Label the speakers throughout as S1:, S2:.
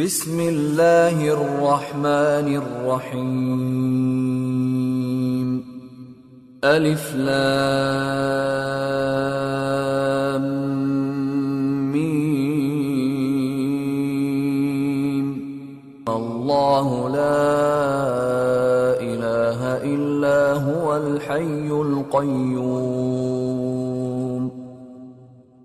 S1: بسم اللہ الرحمن الرحیم الف لام میم اللہ لا الہ الا هو الحی القیوم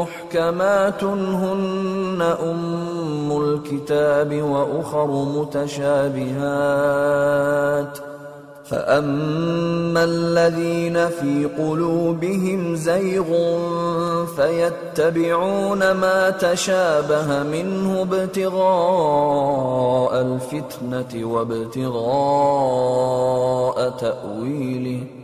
S1: الكتاب متشابهات فَأَمَّا الَّذِينَ فِي قُلُوبِهِمْ زَيْغٌ فَيَتَّبِعُونَ مَا تَشَابَهَ مِنْهُ الف الْفِتْنَةِ وب تَأْوِيلِهِ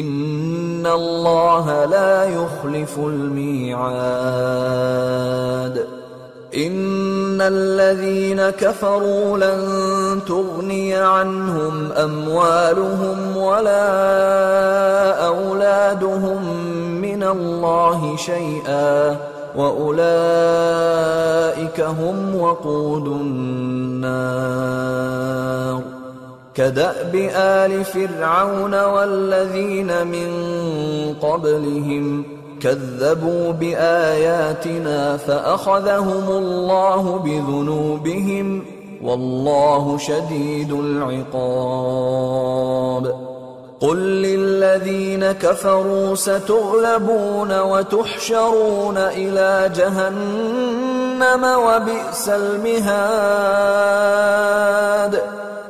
S1: ان اللہ لا يخلف المیعاد ان الذين كفروا لن تغني عنهم اموالهم ولا اولادهم من الله شيئا واولئك هم وقود النار كدأب آل فرعون والذين من قبلهم كذبوا بآياتنا فأخذهم الله بذنوبهم والله شديد العقاب قل للذين كفروا ستغلبون وتحشرون إلى جهنم وبئس المهاد وبئس المهاد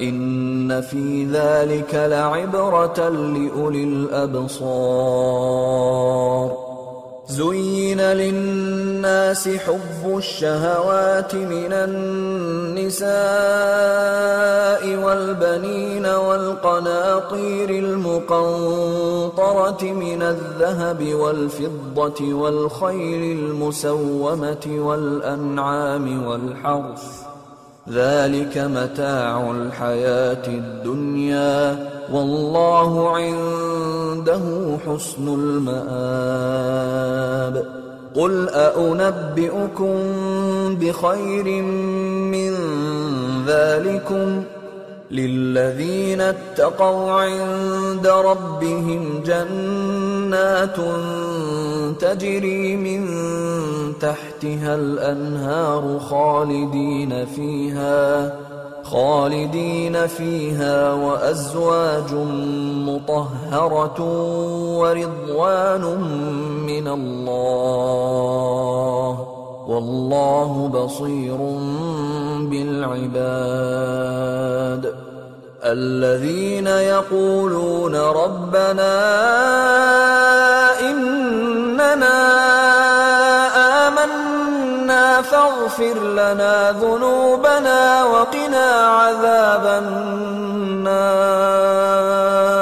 S1: ان فی ذالک لعبرتا لئولی الابصار زين للناس حب الشهوات من النساء والبنين والقناطير المقنطرة من الذهب والفضة والخير المسومة والأنعام والحرث ذلك متاع الحياة الدنيا والله عنده حسن المآب قل أأنبئكم بخير من ذلكم للذين اتقوا عند ربهم جنات جنات تجري من تحتها الانهار خالدين فيها خالدين فيها وازواج مطهره ورضوان من الله والله بصير بالعباد الذين يقولون ربنا اننا آمنا فاغفر لنا ذنوبنا وقنا عذاب النار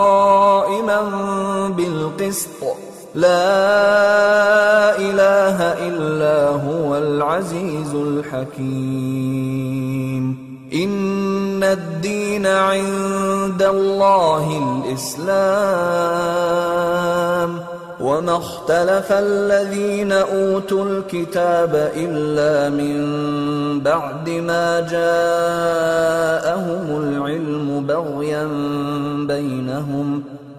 S1: لا الہ الا هو العزیز الحکیم ان الدین عند اللہ الاسلام وما اختلف الذين أوتوا الكتاب إلا من بعد ما جاءهم العلم بغيا بينهم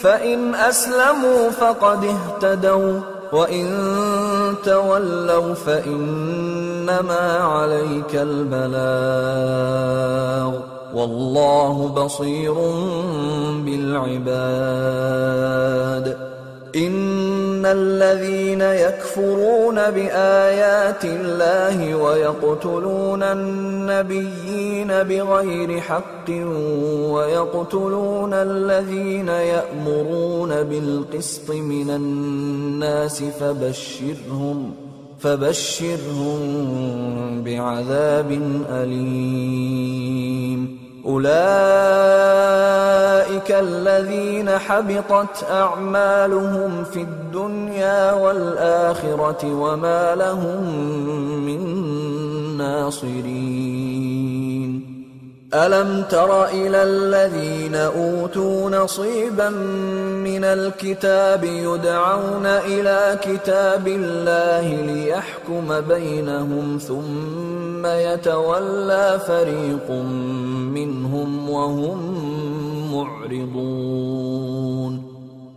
S1: فَإِنْ أَسْلَمُوا فَقَدْ اهْتَدَوْا وَإِنْ تَوَلَّوْا فَإِنَّمَا عَلَيْكَ الْبَلَاغُ وَاللَّهُ بَصِيرٌ بِالْعِبَادِ ان الذين يكفرون بايات الله ويقتلون النبيين بغير حق ويقتلون الذين يأمرون بالقسط من الناس فبشرهم فبشرهم بعذاب اليم اولئك الذين حبطت اعمالهم في الدنيا والاخره وما لهم من ناصرين أَلَمْ تَرَ إِلَى الَّذِينَ أُوتُوا نَصِيبًا مِنَ الْكِتَابِ يُدْعَوْنَ إِلَى كِتَابِ اللَّهِ لِيَحْكُمَ بَيْنَهُمْ ثُمَّ يَتَوَلَّى فَرِيقٌ مِّنْهُمْ وَهُمْ مُعْرِضُونَ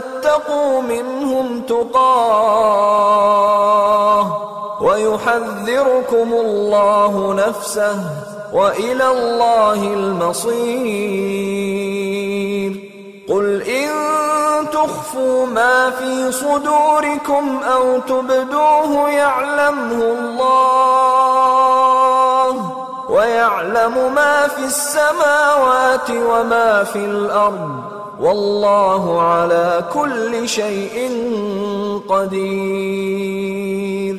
S1: تتقوا منهم تقاه ويحذركم الله نفسه وإلى الله المصير قل إن تخفوا ما في صدوركم أو تبدوه يعلمه الله ويعلم ما في السماوات وما في الأرض واللہ علی کل شیء قدیر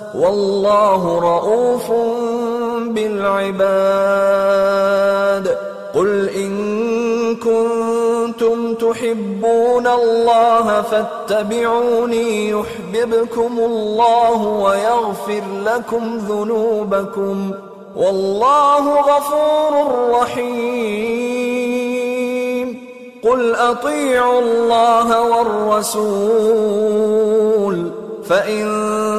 S1: واللہ رؤوف بالعباد قل ان کنتم تحبون اللہ فاتبعونی يحببكم اللہ ویغفر لكم ذنوبكم واللہ غفور رحیم قل اطیعوا اللہ والرسول فإن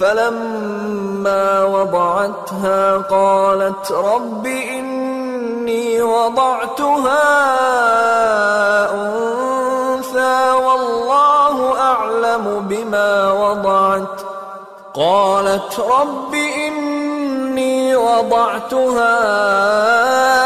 S1: فلما وضعتها قالت رب إني وضعتها أنثى والله أعلم بما وضعت قالت رب إني وضعتها أنثى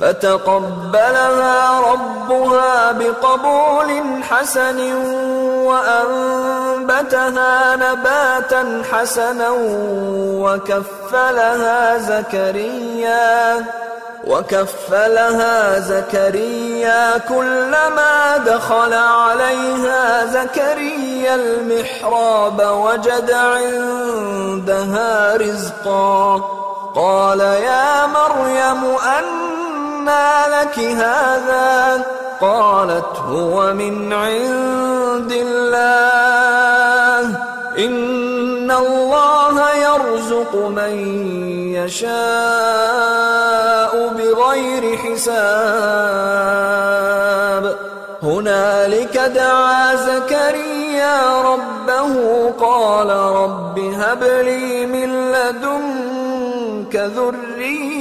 S1: فتقبلها ربها بقبول حسن وأنبتها نباتا حسنا وكفلها زكريا وكفلها زكريا كلما دخل عليها زكريا المحراب وجد عندها رزقا قال يا مريم أن ما لك هذا قالت هو من عند الله ان الله يرزق من يشاء بغير حساب هنالك دعا زكريا ربه قال رب هب لي من لدنك ذرية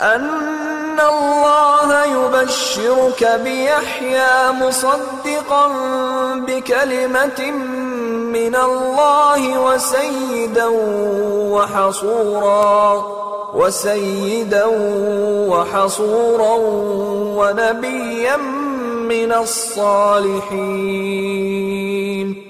S1: ان شو يبشرك بيحيى مصدقا بكلمة من الله وسيدا وحصورا وسيدا وحصورا ونبيا من الصالحين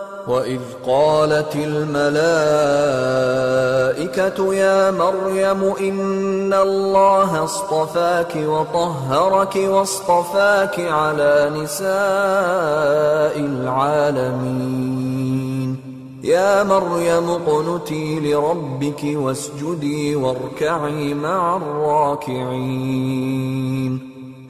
S1: وَإِذْ قَالَتِ الْمَلَائِكَةُ يَا مَرْيَمُ إِنَّ اللَّهَ اصْطَفَاكِ وَطَهَّرَكِ وَاصْطَفَاكِ عَلَى نِسَاءِ الْعَالَمِينَ يَا مَرْيَمُ قُنُتِي لِرَبِّكِ وَاسْجُدِي وَارْكَعِي مَعَ الرَّاكِعِينَ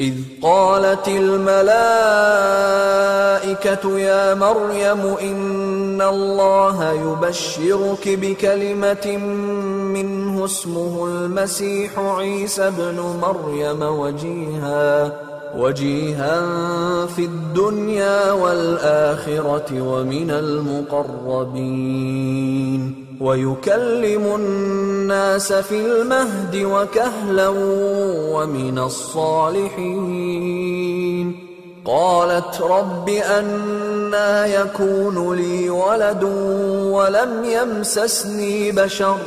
S1: اذ قالت الملائكة يا مريم ان الله يبشرك بكلمة منه اسمه المسيح عيسى بن مريم وجيها وجيها في الدنيا والآخرة ومن المقربين وَيُكَلِّمُ النَّاسَ فِي الْمَهْدِ وَكَهْلًا وَمِنَ الصَّالِحِينَ قَالَتْ رَبِّ أَنَّا يَكُونُ لِي وَلَدٌ وَلَمْ يَمْسَسْنِي بَشَرٌ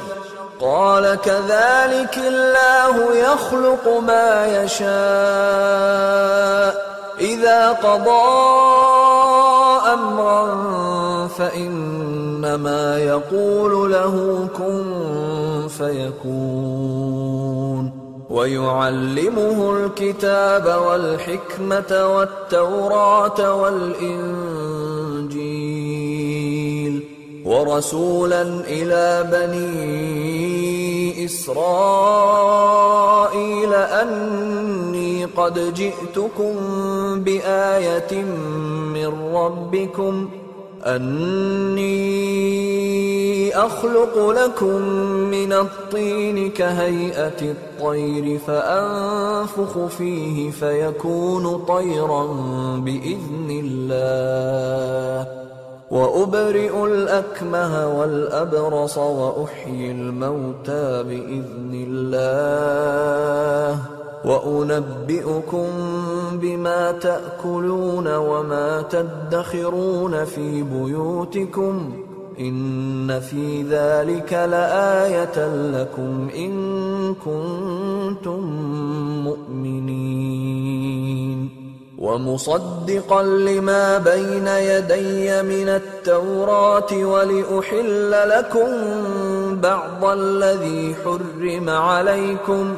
S1: قَالَ كَذَلِكَ اللَّهُ يَخْلُقُ مَا يَشَاءُ إِذَا قَضَى أَمْرًا فَإِنَّ انما يقول له كن فيكون ويعلمه الكتاب والحكمة والتوراة والإنجيل ورسولا إلى بني إسرائيل أني قد جئتكم بآية من ربكم ۖ انی اخلق لکم من الطین کہیئت الطیر فانفخ فیہ فیکون طیرا بئذن اللہ وَأُبَرِئُ الْأَكْمَهَ وَالْأَبْرَصَ وَأُحْيِي الْمَوْتَى بِإِذْنِ اللَّهِ وَأُنَبِّئُكُمْ بِمَا تَأْكُلُونَ وَمَا تَدَّخِرُونَ فِي بُيُوتِكُمْ إِنَّ فِي ذَلِكَ لَآيَةً لَكُمْ إِن كُنتُم مُؤْمِنِينَ وَمُصَدِّقًا لِمَا بَيْنَ يَدَيَّ مِنَ التَّوْرَاةِ وَلِأُحِلَّ لَكُمْ بَعْضَ الَّذِي حُرِّمَ عَلَيْكُمْ ۗ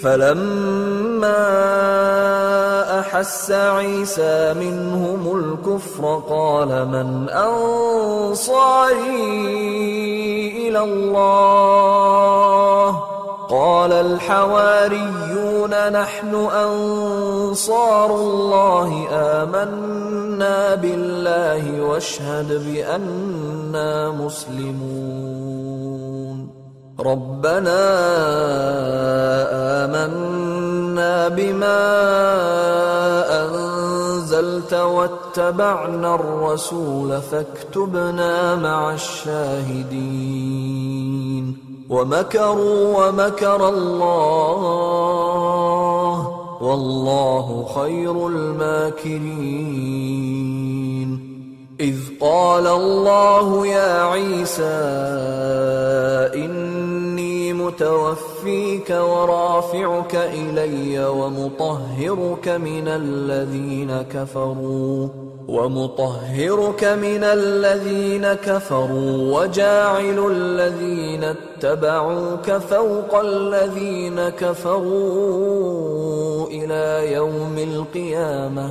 S1: فلما احس عيسى منهم الكفر قال من انصاري الى الله قال الحواريون نحن انصار الله آمنا بالله واشهد باننا مسلمون ربنا آمنا بما انزلت واتبعنا الرسول فاكتبنا مع الشاهدين ومكروا ومكر الله والله خير الماكرين إذ قال الله يا عيسى إن ورافعك إلي ومطهرك ومطهرك من من الذين الذين كفروا كفروا وجاعل الذين اتبعوك فوق الذين كفروا إلى يوم القيامة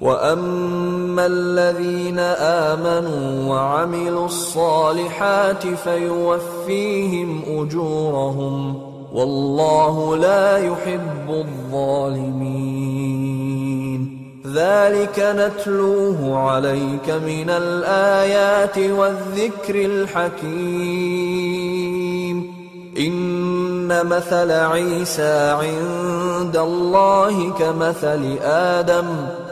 S1: وَأَمَّا الَّذِينَ آمَنُوا وَعَمِلُوا الصَّالِحَاتِ فَيُوَفِّيهِمْ أُجُورَهُمْ وَاللَّهُ لَا يُحِبُّ الظَّالِمِينَ ذَلِكَ نَتْلُوهُ عَلَيْكَ مِنَ الْآيَاتِ وَالذِّكْرِ الْحَكِيمِ إِنَّ مَثَلَ عِيسَى عِندَ اللَّهِ كَمَثَلِ آدَمَ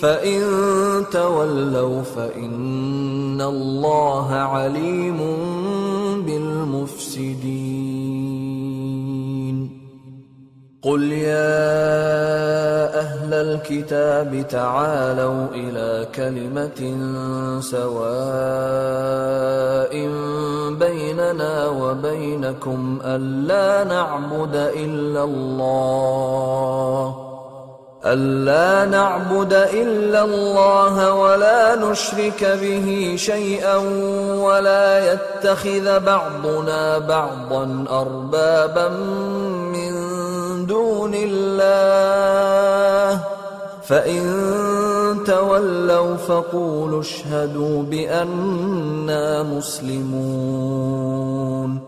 S1: فَإِن تَوَلَّوْا فَإِنَّ اللَّهَ عَلِيمٌ بِالْمُفْسِدِينَ قُلْ يَا أَهْلَ الْكِتَابِ تَعَالَوْا إِلَى كَلِمَةٍ سَوَاءٍ بَيْنَنَا وَبَيْنَكُمْ أَلَّا نَعْبُدَ إِلَّا اللَّهَ اللہ نعبد الا اللہ ولا نشرك به شیئا ولا يتخذ بعضنا بعضا اربابا من دون اللہ فَإِن تَوَلَّوْا فَقُولُوا اشْهَدُوا بِأَنَّا مُسْلِمُونَ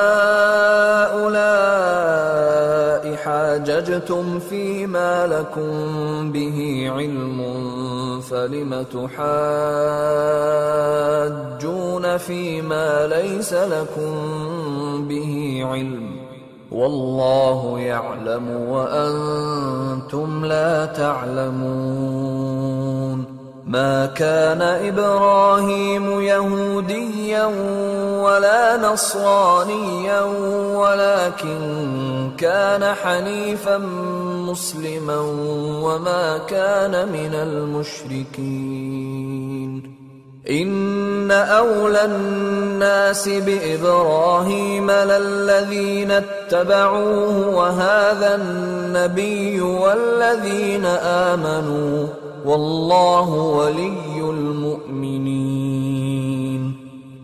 S1: جج تم فیمل کہین فلیم وأنتم لا تعلمون ما كان إبراهيم يهوديا ولا نصرانيا ولكن كان حنيفا مسلما وما كان من المشركين ان اولى الناس بابراهيم للذين اتبعوه وهذا النبي والذين امنوا والله ولي المؤمنين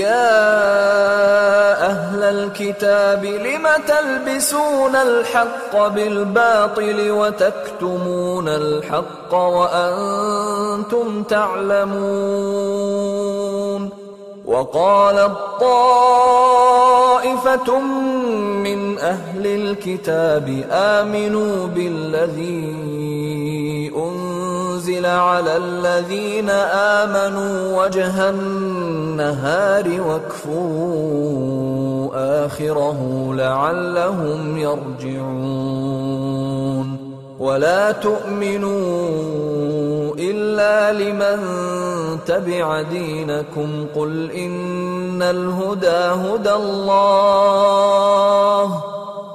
S1: يا أهل الكتاب لم تلبسون الحق بالباطل وتكتمون الحق وأنتم تعلمون وقال الطائفة من أهل الكتاب آمنوا بالذي أنزل انزل على الذين آمنوا وجه النهار وكفوا آخره لعلهم يرجعون ولا تؤمنوا إلا لمن تبع دينكم قل إن الهدى هدى الله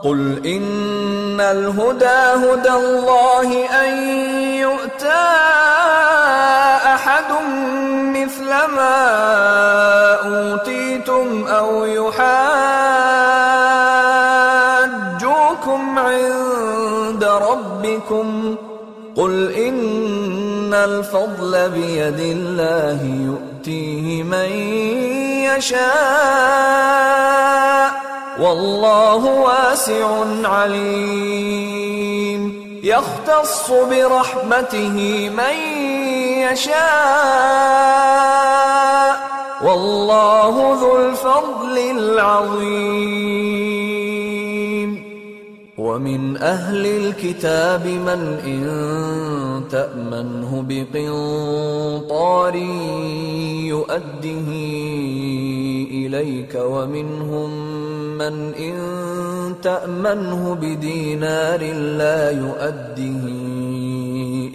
S1: قل إن الهدى هدى الله يؤتى مثل ما نل عیوت يحاجوكم عند ربكم قل جو الفضل بيد الله يؤتيه من يشاء واللہ واسع علیم یختص برحمته من یشاء واللہ ذو الفضل العظیم وَمِنْ أَهْلِ الْكِتَابِ من تنہ تَأْمَنْهُ بِقِنْطَارٍ يُؤَدِّهِ إِلَيْكَ وَمِنْهُمْ مَنْ ہو تَأْمَنْهُ بِدِينَارٍ لَا يُؤَدِّهِ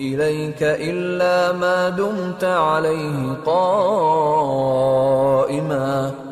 S1: إِلَيْكَ إِلَّا مَا دُمْتَ عَلَيْهِ قَائِمًا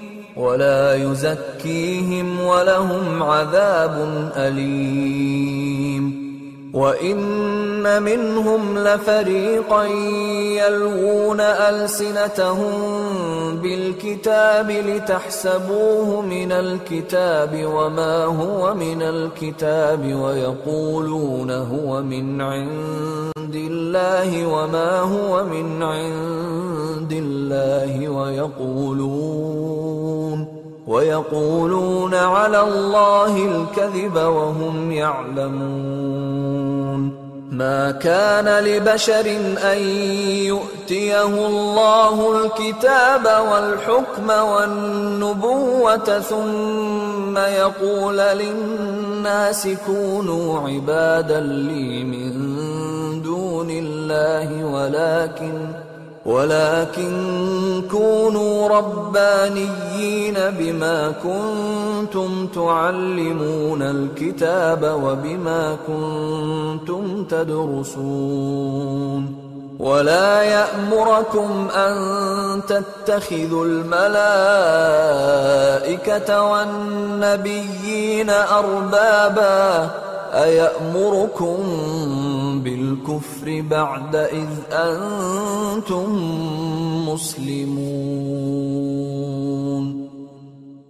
S1: ولا يزكيهم ولهم عذاب أليم وإن منهم لفريقا يلغون ألسنتهم بالكتاب لتحسبوه من الكتاب وما هو من الكتاب ويقولون هو من عند الله وما هو من عند الله ويقولون ويقولون على الله الكذب وهم يعلمون ما كان لبشر أن يؤتيه الله الكتاب والحكم والنبوة ثم يقول للناس كونوا عبادا لي من دون الله ولكن الله ولكن كونوا ربانيين بما كنتم تعلمون الكتاب وبما كنتم تدرسون ولا يأمركم أن تتخذوا الملائكة والنبيين أربابا أيأمركم بالكفر بعد تم مسلم مسلمون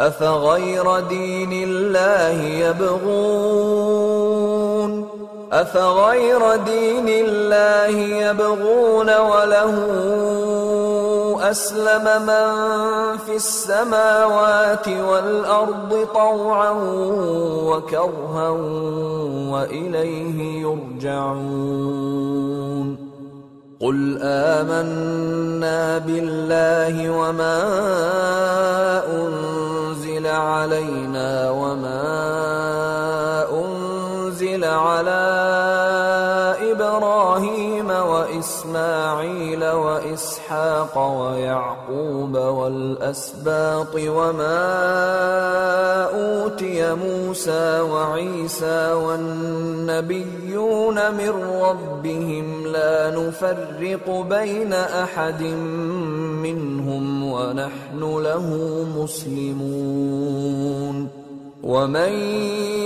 S1: افغیر دین اللہ یبغون افغیر دین اللہ یبغون ولہو اسلم من فی السماوات والارض طوعا وکرہا وإلیہ یرجعون قل آمنا باللہ وما انتا علينا وما وإسحاق ويعقوب والأسباط وما أوتي موسى وعيسى والنبيون من ربهم لا نفرق بين أحد منهم ونحن له مسلمون ومن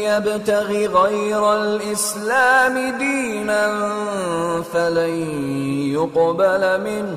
S1: يبتغ غير الإسلام دينا فلن يقبل منه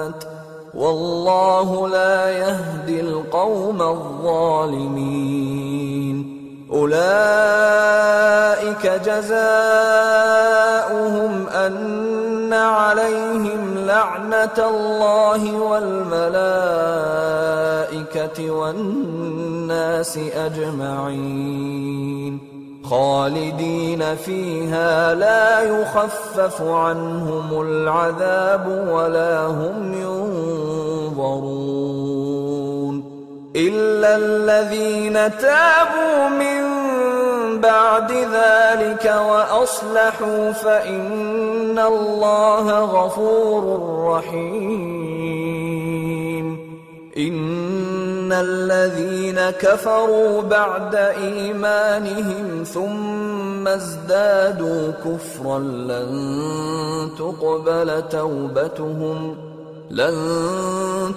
S1: واللہ لا القوم الظالمین اولئیک جزاؤہم ان علیہم لعنت اللہ تیو والناس اجمعین خالدین فیہا لا يخفف عنہم العذاب ولا هم ينظرون الا الذین تابوا من بعد ذلك واصلحوا فإن اللہ غفور رحیم ان الذين كفروا بعد ايمانهم ثم ازدادوا كفرا لن تقبل توبتهم لن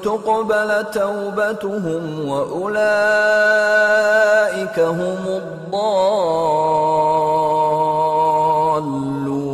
S1: تقبل توبتهم واولئك هم الضالون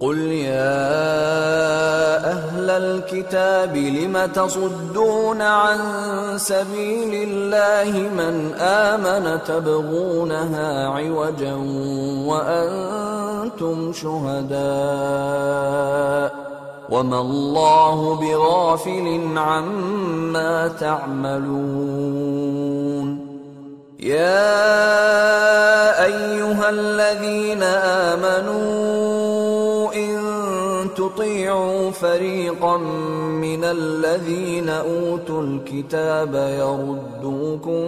S1: قل يا اهل الكتاب لما تصدون عن سبيل الله من امن تبغونها عوجا وانتم شهداء وما الله بغافل عما تعملون يا ايها الذين امنوا ان تطيعوا فريقا من الذين اوتوا الكتاب يردوكم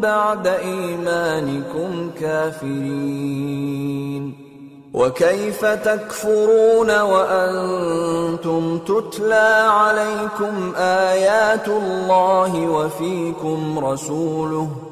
S1: بعد ايمانكم كافرين وكيف تكفرون وأنتم تتلى عليكم آيات الله وفيكم رسوله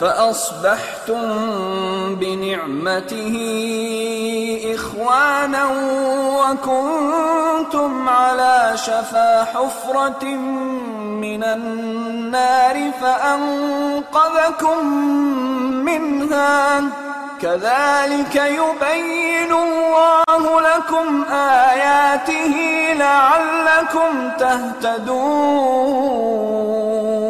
S1: فَأَصْبَحْتُمْ بِنِعْمَتِهِ إِخْوَانًا وَكُنْتُمْ عَلَى شَفَا حُفْرَةٍ مِّنَ النَّارِ فَأَنْقَذَكُمْ مِنْهَا كَذَلِكَ يُبَيِّنُ اللَّهُ لَكُمْ آيَاتِهِ لَعَلَّكُمْ تَهْتَدُونَ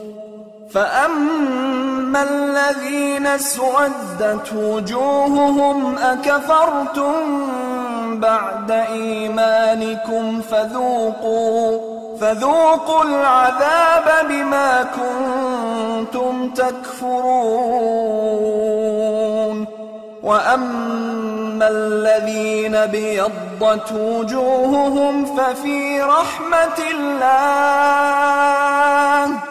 S1: فأما الذين دوں وجوههم أكفرتم بعد إيمانكم فذوقوا فذوقوا العذاب بما كنتم تكفرون وَأَمَّا الَّذِينَ بِيَضَّتْ وُجُوهُهُمْ فَفِي رَحْمَةِ اللَّهِ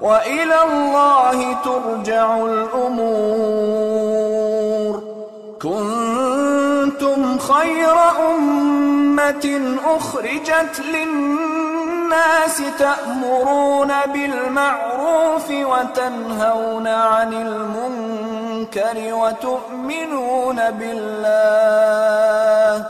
S1: وَإِلَى اللَّهِ تُرْجَعُ الْأُمُورِ كُنْتُمْ خَيْرَ أُمَّةٍ أُخْرِجَتْ لِلنَّاسِ تَأْمُرُونَ بِالْمَعْرُوفِ وَتَنْهَوْنَ عَنِ الْمُنْكَرِ وَتُؤْمِنُونَ بِاللَّهِ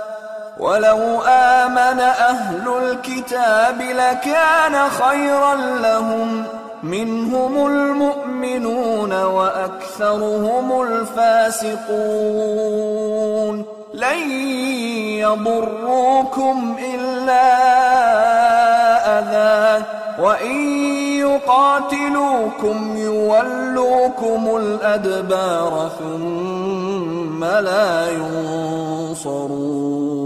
S1: وَلَوْ آمَنَ أَهْلُ الْكِتَابِ لَكَانَ خَيْرًا لَهُمْ منهم المؤمنون وأكثرهم الفاسقون لن يضروكم إلا أذى وإن يقاتلوكم يولوكم الأدبار ثم لا ينصرون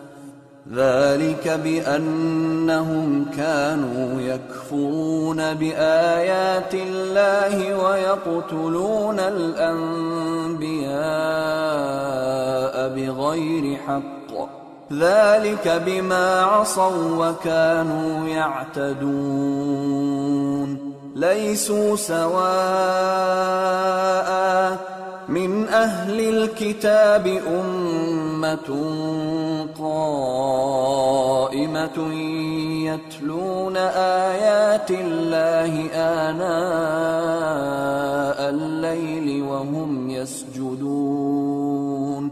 S1: ذَلِكَ بِأَنَّهُمْ كَانُوا يَكْفُرُونَ بِآيَاتِ اللَّهِ وَيَقْتُلُونَ الْأَنْبِيَاءَ بِغَيْرِ حَقَّ ذَلِكَ بِمَا عَصَوا وَكَانُوا يَعْتَدُونَ لَيْسُوا سَوَاءً من اہل الكتاب امت قائمت يتلون آیات اللہ آناء اللیل وهم يسجدون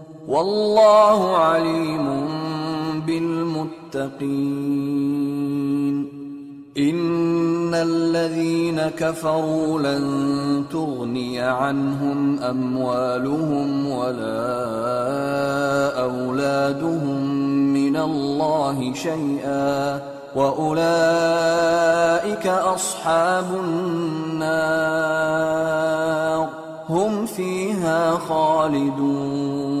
S1: واللہ علیم بالمتقین ان الذين كفروا لن تغني عنهم اموالهم ولا اولادهم من الله شيئا واولئك اصحاب النار هم فيها خالدون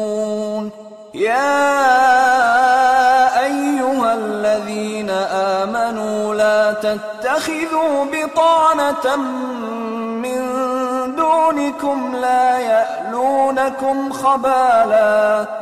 S1: يا أيها الذين آمنوا لا تتخذوا بطانة من دونكم لا يألونكم نبل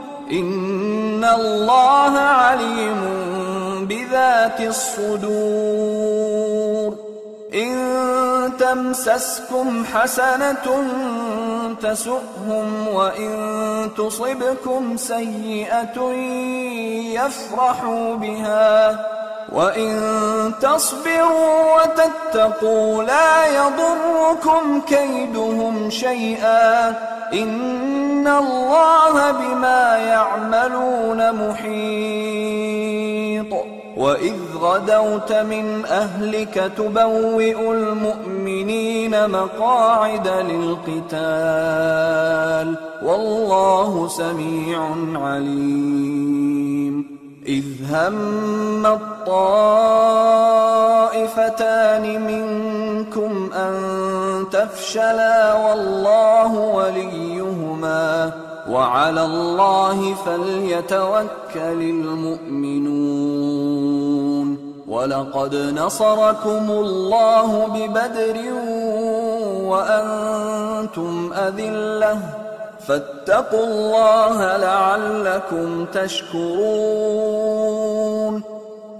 S1: ان اللہ علیم بذات الصدور ان تمسسكم حسنة تسؤهم وان تصبكم سيئة يفرحوا بها وَإِن تَصْبِرُوا وَتَتَّقُوا لَا يَضُرُّكُمْ كَيْدُهُمْ شَيْئًا ان اللہ بما يعملون محیط وَإِذْ غَدَوْتَ مِنْ أَهْلِكَ تُبَوِّئُ الْمُؤْمِنِينَ مَقَاعِدَ لِلْقِتَالِ وَاللَّهُ سَمِيعٌ عَلِيمٌ می نم کلو سمیت م تفشلا والله وليهما وعلى الله فليتوكل المؤمنون ولقد نصركم الله ببدر وأنتم أذلة فاتقوا الله لعلكم تشكرون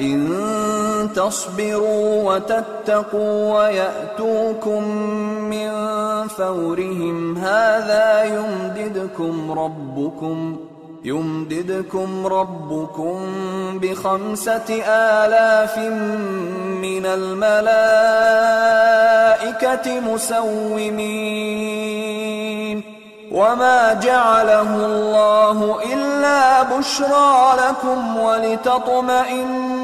S1: ان تصبروا وتتقوا ويأتوكم من من فورهم هذا يمددكم يمددكم ربكم ربكم بخمسة آلاف الملائكة مسومين وما جعله الله إلا بشرى لكم ولتطمئن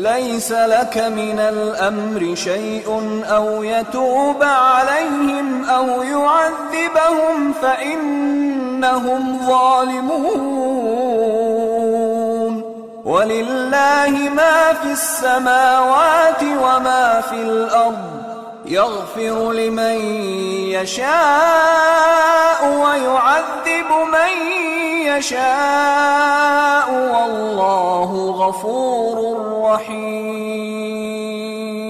S1: ليس لك من الأمر شيء أو يتوب عليهم أو يعذبهم فإنهم ظالمون ولله ما في السماوات وما في الأرض يغفر لمن يشاء ويعذب من يشاء والله غفور رحيم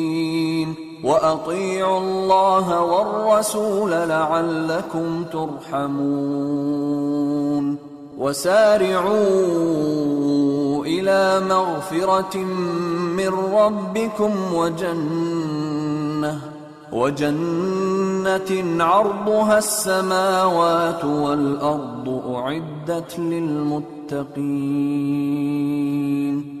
S1: وَأَطِيعُوا اللَّهَ وَالرَّسُولَ لَعَلَّكُمْ تُرْحَمُونَ وَسَارِعُوا إِلَى مَغْفِرَةٍ مِّن رَّبِّكُمْ وَجَنَّةٍ وَجَنَّةٍ عَرْضُهَا السَّمَاوَاتُ وَالْأَرْضُ أُعِدَّتْ لِلْمُتَّقِينَ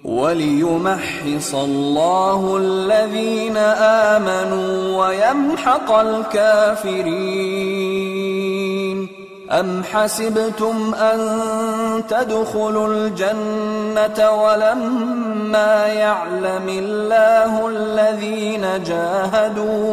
S1: الْكَافِرِينَ أَمْ حَسِبْتُمْ أَن تَدْخُلُوا الْجَنَّةَ وَلَمَّا يَعْلَمِ اللَّهُ الَّذِينَ جَاهَدُوا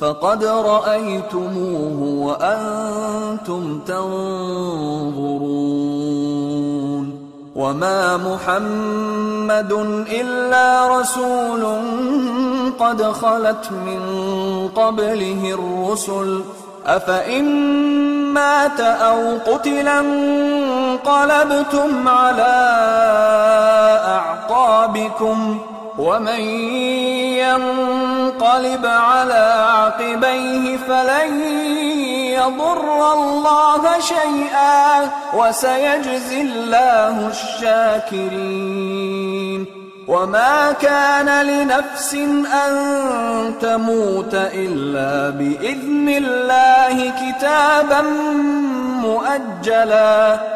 S1: فقد رأيتموه وأنتم تنظرون وما محمد إلا رسول قد خلت من قبله الرسل أفإن مات أو قتلا قلبتم على أعقابكم ومن ينقلب على عقبيه فلن يضر الله شيئا وسيجزي الله الشاكرين وما كان لنفس أن تموت إلا بإذن الله كتابا مؤجلا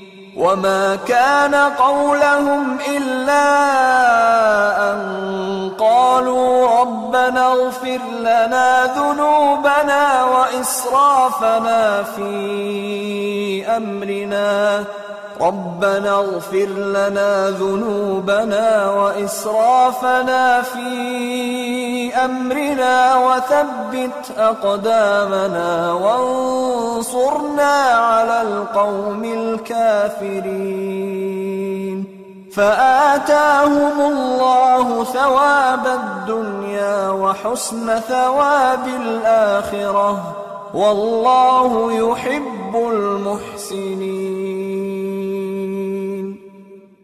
S1: وما كان قولهم إلا أن قالوا ربنا اغفر لنا ذنوبنا وإسرافنا في أمرنا ربنا اغفر لنا ذنوبنا وإسرافنا في أمرنا وثبت أقدامنا وانصرنا على القوم الكافرين فآتاهم الله ثواب الدنيا وحسن ثواب الآخرة والله يحب المحسنين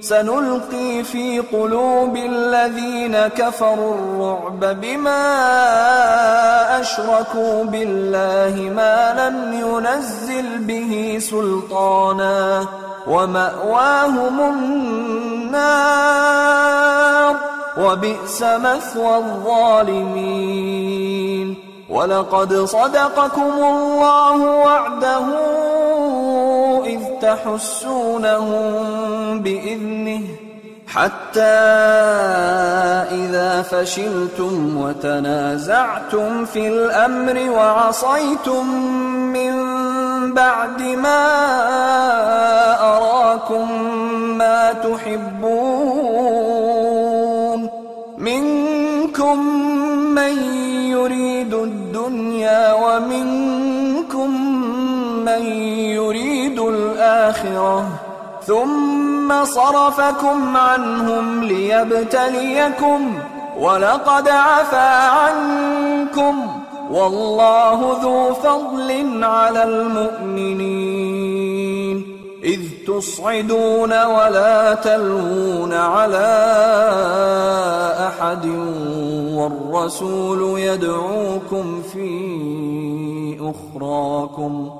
S1: سنلقي في قلوب الذين كفروا الرعب بما اشركوا بالله ما لم ينزل به سلطانا ومأواهم النار وبئس مثوى الظالمين ولقد صدقكم الله وعده تحسونهم بإذنه حتى إذا فشلتم وتنازعتم في الأمر وعصيتم من بعد ما أراكم ما تحبون منكم من يريد الدنيا ومنكم من ثم صرفكم عنهم ليبتليكم ولقد عفا عنكم والله ذو فضل على على المؤمنين تصعدون ولا والا والرسول يدعوكم في ام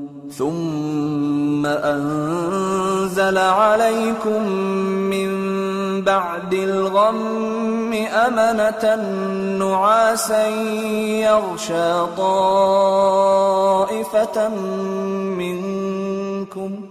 S1: ثم انزل عليكم من بعد الغم امنة نعاسا يغشى طائفة منكم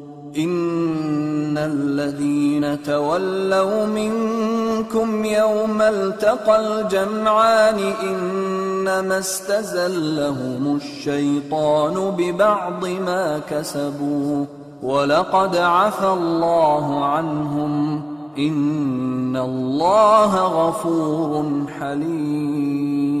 S1: ان الذين تولوا منكم يوم التقى الجمعان انما استزلهم الشيطان ببعض ما كسبوا ولقد عفا الله عنهم ان الله غفور حليم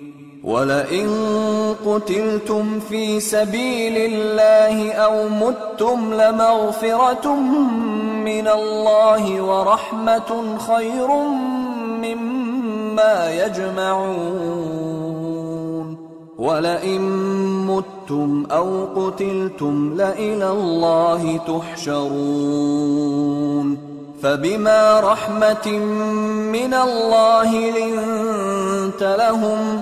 S1: وَلَئِن قُتِلْتُمْ فِي سَبِيلِ اللَّهِ أَوْ مُتْتُمْ لَمَغْفِرَةٌ مِّنَ اللَّهِ وَرَحْمَةٌ خَيْرٌ مِّمَّا يَجْمَعُونَ وَلَئِن مُتْتُمْ أَوْ قُتِلْتُمْ لَإِلَى اللَّهِ تُحْشَرُونَ فَبِمَا رَحْمَةٍ مِّنَ اللَّهِ لِنْتَ لَهُمْ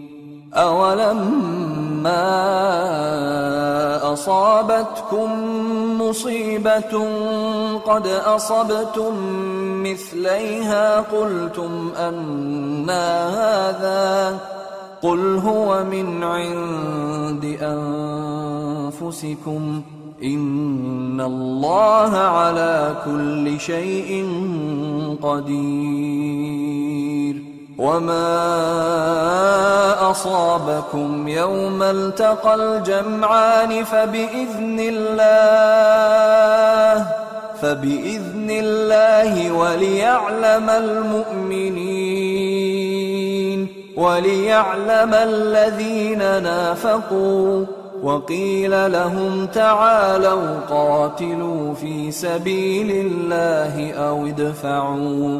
S1: اولما اصابتكم قد اصبتم مثليها قلتم میب هذا قل هو من عند انفسكم ان الله على كل شيء قدیر وما أصابكم يوم التقى الجمعان فبإذن الله فبإذن الله وليعلم المؤمنين وليعلم الذين نافقوا وقيل لهم تعالوا قاتلوا في سبيل الله أو ادفعوا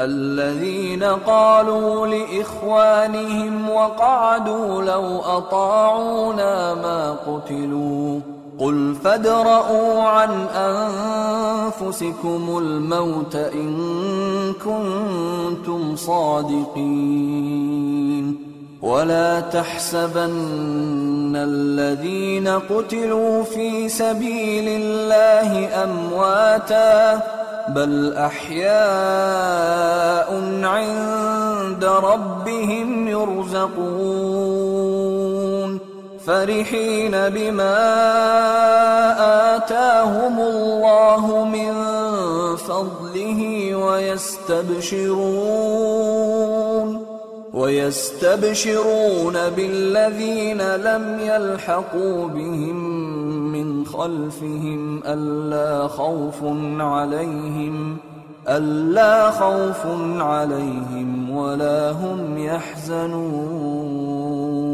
S1: الذين قالوا لإخوانهم وقعدوا لو أطاعونا ما قتلوا قل فادرؤوا عن أنفسكم الموت إن كنتم صادقين ولا تحسبن الذين قتلوا في سبيل الله أمواتا بل احیاء عند ربهم يرزقون فرحين بما آتاهم الله من فضله ويستبشرون ويستبشرون بالذين لم يلحقوا بهم من خلفهم ألا خوف عليهم ألا خوف عليهم ولا هم يحزنون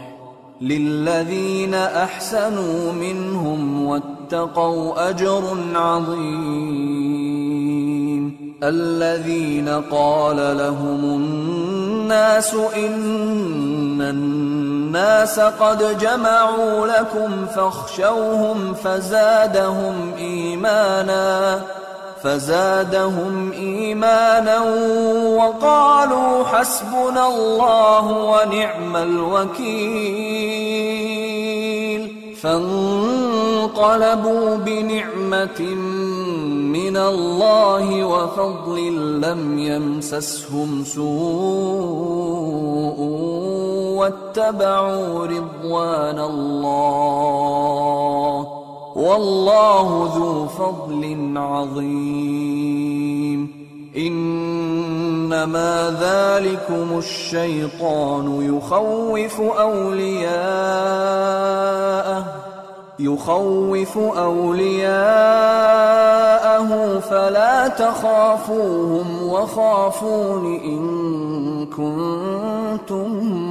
S1: للذین احسنوا منهم واتقوا اجر عظیم الذین قال لهم الناس ان الناس قد جمعوا لكم فاخشوهم فزادهم ایمانا فزادهم ایمانا وقالوا حسبنا اللہ ونعم الوکیل فانقلبوا بنعمت من اللہ وفضل لم يمسسهم سوء واتبعوا رضوان اللہ واللہ ذو فضل عظیم انما ذالکم الشیطان یخوف اولیاءہ یخوف اولیاءہ فلا تخافوهم وخافون ان کنتم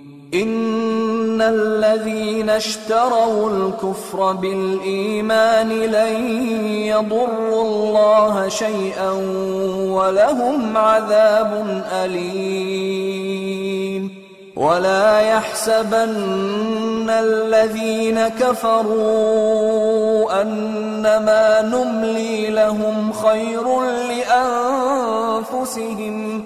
S1: ان الذين اشتروا الكفر بالايمان لن يضر الله شيئا ولهم عذاب اليم ولا يحسبن الذين كفروا انما نملي لهم خير لانفسهم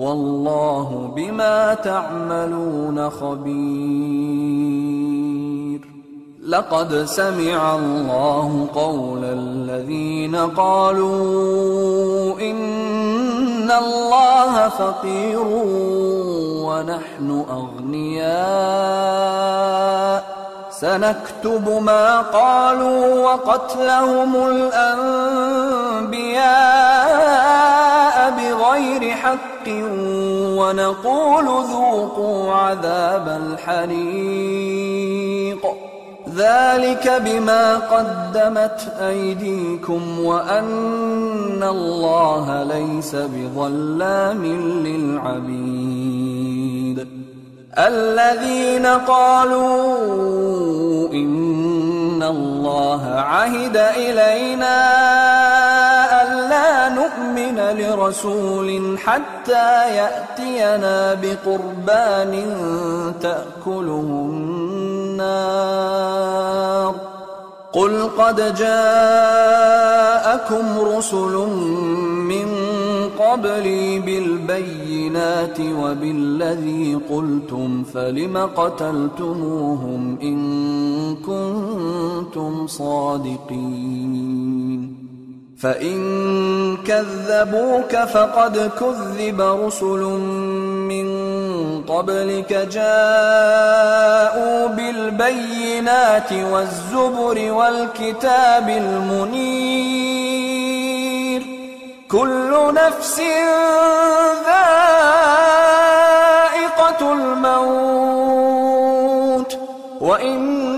S1: واللہ بما تعملون خبیر لقد سمع الله قول الذين قالوا ان الله فقير ونحن اغنياء سنكتب ما قالوا وقتلهم الانبياء بغير حق ونقول ذوقوا عذاب الحريق ذلك بما قدمت أيديكم وأن الله ليس بظلام للعبيد الذين قالوا إن الله عهد إلينا نؤمن لرسول حتى يأتينا بقربان تأكله النار قل قد جاءكم رسل من قبلي بالبينات وبالذي قلتم فلم قتلتموهم إن كنتم صادقين فَإِن كَذَّبُوكَ فَقَدْ كُذِّبَ رُسُلٌ مِّن قَبْلِكَ جَاءُوا بِالْبَيِّنَاتِ وَالزُّبُرِ وَالْكِتَابِ الْمُنِيرِ كُلُّ نَفْسٍ ذَائِقَةُ الْمَوْتِ وَإِنَّ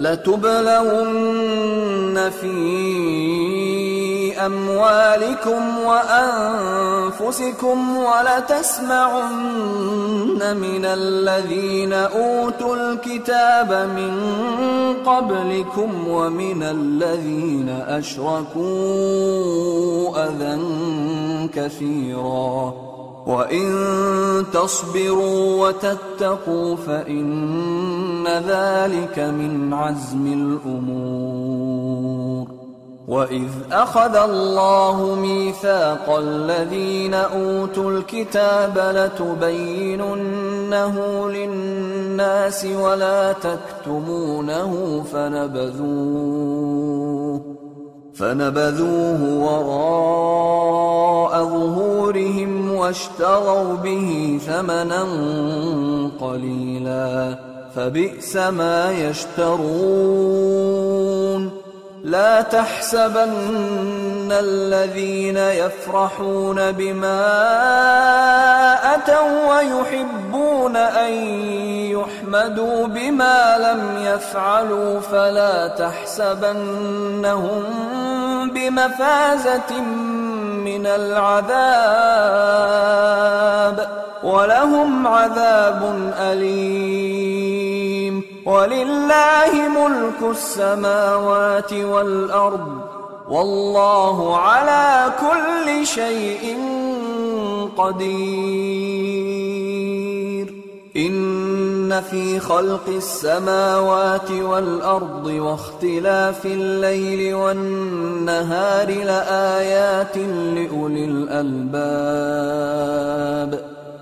S1: فِي أَمْوَالِكُمْ وَأَنفُسِكُمْ وَلَتَسْمَعُنَّ مِنَ الَّذِينَ أُوتُوا الْكِتَابَ می قَبْلِكُمْ وَمِنَ الَّذِينَ أَشْرَكُوا اگن كَثِيرًا وَإِن تَصْبِرُوا وَتَتَّقُوا فَإِنَّ ذَلِكَ مِنْ عَزْمِ الْأُمُورِ وَإِذْ أَخَذَ اللَّهُ مِيثَاقَ الَّذِينَ أُوتُوا الْكِتَابَ لَتُبَيِّنُنَّهُ لِلنَّاسِ وَلَا تَكْتُمُونَهُ فَنَبَذُوهُ فنبذوه وراء ظهورهم واشتروا به ثمنا قليلا فبئس ما يشترون لا تحسبن الذين يفرحون بما أتوا ويحبون أن يحمدوا بما لم يفعلوا فلا تحسبنهم بمفازة من العذاب ولهم عذاب أليم وللہ ملک السماوات والارض واللہ على كل شيء قدیر ان في خلق السماوات والارض واختلاف الليل والنهار لآيات لأولي الألباب لآيات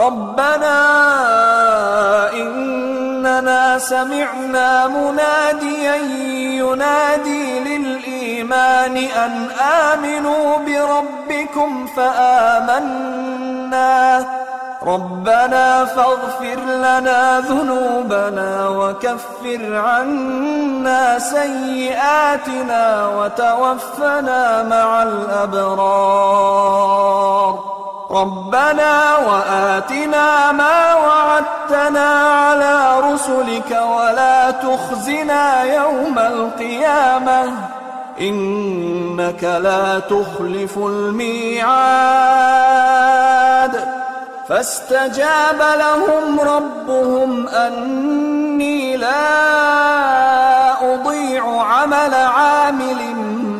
S1: ربنا اننا سمعنا مناديا ينادي للايمان ان امنوا بربكم فامننا ربنا فاغفر لنا ذنوبنا وكفر عنا سيئاتنا وتوفنا مع الابرار ربنا وآتنا ما وعدتنا على رسلك ولا تخزنا يوم القيامة إنك لا تخلف الميعاد فاستجاب لهم ربهم أني لا أضيع عمل عامل منهم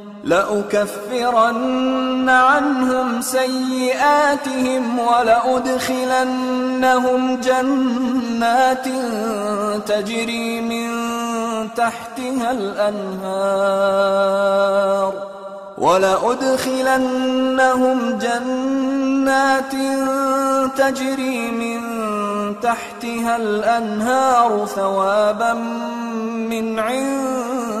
S1: جَنَّاتٍ تَجْرِي مِنْ تَحْتِهَا والا وَلَأُدْخِلَنَّهُمْ جَنَّاتٍ تَجْرِي مِنْ تَحْتِهَا الْأَنْهَارُ ثَوَابًا مِنْ عِنْدِ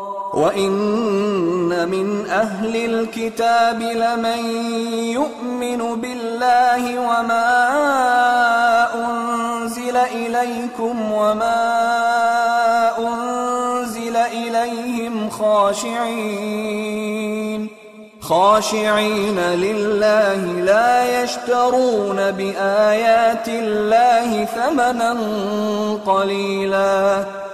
S1: وَإِنَّ مِنْ أَهْلِ الْكِتَابِ لَمَنْ يُؤْمِنُ بِاللَّهِ وَمَا أُنزِلَ إِلَيْكُمْ وَمَا أُنزِلَ إِلَيْهِمْ خَاشِعِينَ خاشعين لله لا يشترون بآيات الله ثمنا قليلاً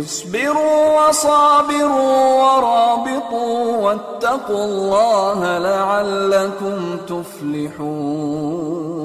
S1: اصبروا وصابروا ورابطوا واتقوا الله لعلكم تفلحون